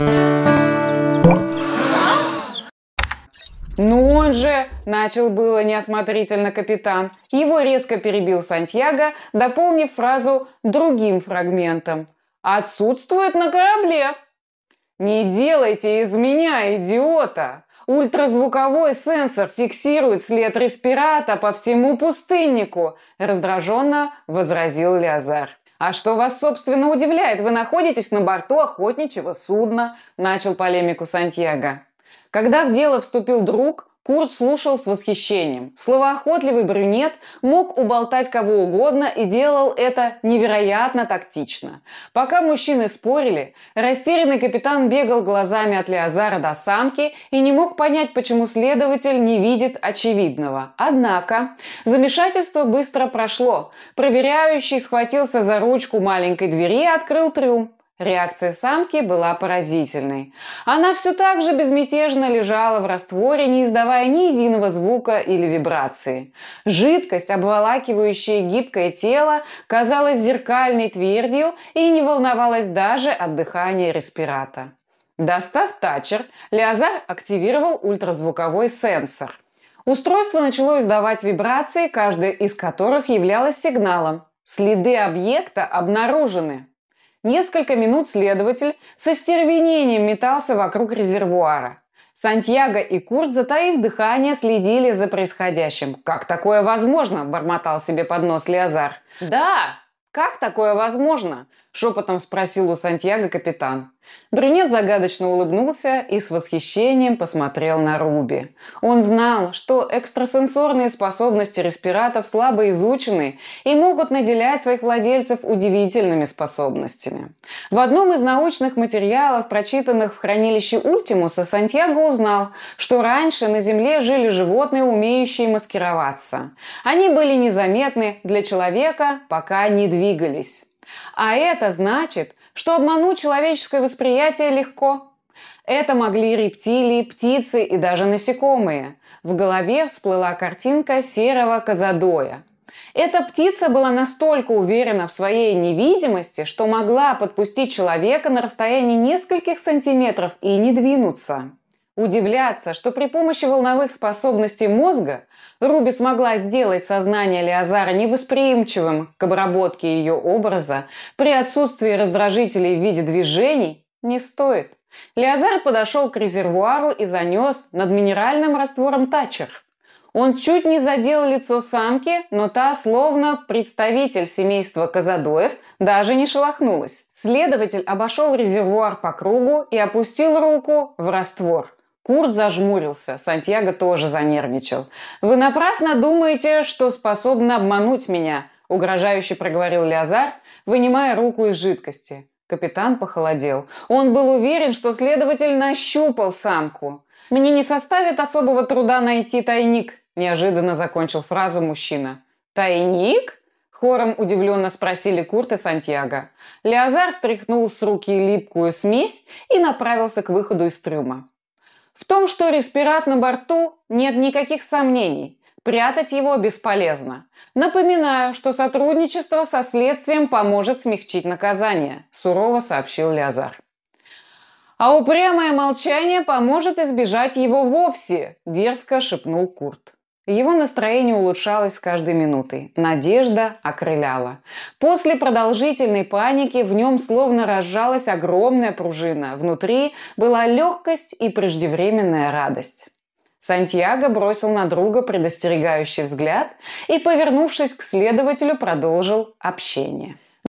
«Ну он же!» – начал было неосмотрительно капитан. Его резко перебил Сантьяго, дополнив фразу другим фрагментом. «Отсутствует на корабле!» «Не делайте из меня идиота!» Ультразвуковой сенсор фиксирует след респирата по всему пустыннику, раздраженно возразил Леозар. «А что вас, собственно, удивляет? Вы находитесь на борту охотничьего судна», – начал полемику Сантьяго. Когда в дело вступил друг, Курт слушал с восхищением. Словоохотливый брюнет мог уболтать кого угодно и делал это невероятно тактично. Пока мужчины спорили, растерянный капитан бегал глазами от Леозара до самки и не мог понять, почему следователь не видит очевидного. Однако замешательство быстро прошло. Проверяющий схватился за ручку маленькой двери и открыл трюм. Реакция самки была поразительной. Она все так же безмятежно лежала в растворе, не издавая ни единого звука или вибрации. Жидкость, обволакивающая гибкое тело, казалась зеркальной твердью и не волновалась даже от дыхания респирата. Достав тачер, Леозар активировал ультразвуковой сенсор. Устройство начало издавать вибрации, каждая из которых являлась сигналом. Следы объекта обнаружены. Несколько минут следователь со стервенением метался вокруг резервуара. Сантьяго и Курт, затаив дыхание, следили за происходящим. «Как такое возможно?» – бормотал себе под нос Леозар. «Да, как такое возможно?» – шепотом спросил у Сантьяго капитан. Брюнет загадочно улыбнулся и с восхищением посмотрел на Руби. Он знал, что экстрасенсорные способности респиратов слабо изучены и могут наделять своих владельцев удивительными способностями. В одном из научных материалов, прочитанных в хранилище Ультимуса, Сантьяго узнал, что раньше на Земле жили животные, умеющие маскироваться. Они были незаметны для человека, пока не двигались. А это значит, что обмануть человеческое восприятие легко. Это могли рептилии, птицы и даже насекомые. В голове всплыла картинка серого казадоя. Эта птица была настолько уверена в своей невидимости, что могла подпустить человека на расстоянии нескольких сантиметров и не двинуться. Удивляться, что при помощи волновых способностей мозга Руби смогла сделать сознание Леозара невосприимчивым к обработке ее образа при отсутствии раздражителей в виде движений, не стоит. Леозар подошел к резервуару и занес над минеральным раствором тачер. Он чуть не задел лицо самки, но та, словно представитель семейства Казадоев, даже не шелохнулась. Следователь обошел резервуар по кругу и опустил руку в раствор. Курт зажмурился, Сантьяго тоже занервничал. «Вы напрасно думаете, что способны обмануть меня», – угрожающе проговорил Леозар, вынимая руку из жидкости. Капитан похолодел. Он был уверен, что следователь нащупал самку. «Мне не составит особого труда найти тайник», – неожиданно закончил фразу мужчина. «Тайник?» – хором удивленно спросили Курт и Сантьяго. Леозар стряхнул с руки липкую смесь и направился к выходу из трюма. В том, что респират на борту, нет никаких сомнений. Прятать его бесполезно. Напоминаю, что сотрудничество со следствием поможет смягчить наказание, сурово сообщил Лязар. А упрямое молчание поможет избежать его вовсе, дерзко шепнул Курт. Его настроение улучшалось с каждой минутой. Надежда окрыляла. После продолжительной паники в нем словно разжалась огромная пружина. Внутри была легкость и преждевременная радость. Сантьяго бросил на друга предостерегающий взгляд и, повернувшись к следователю, продолжил общение.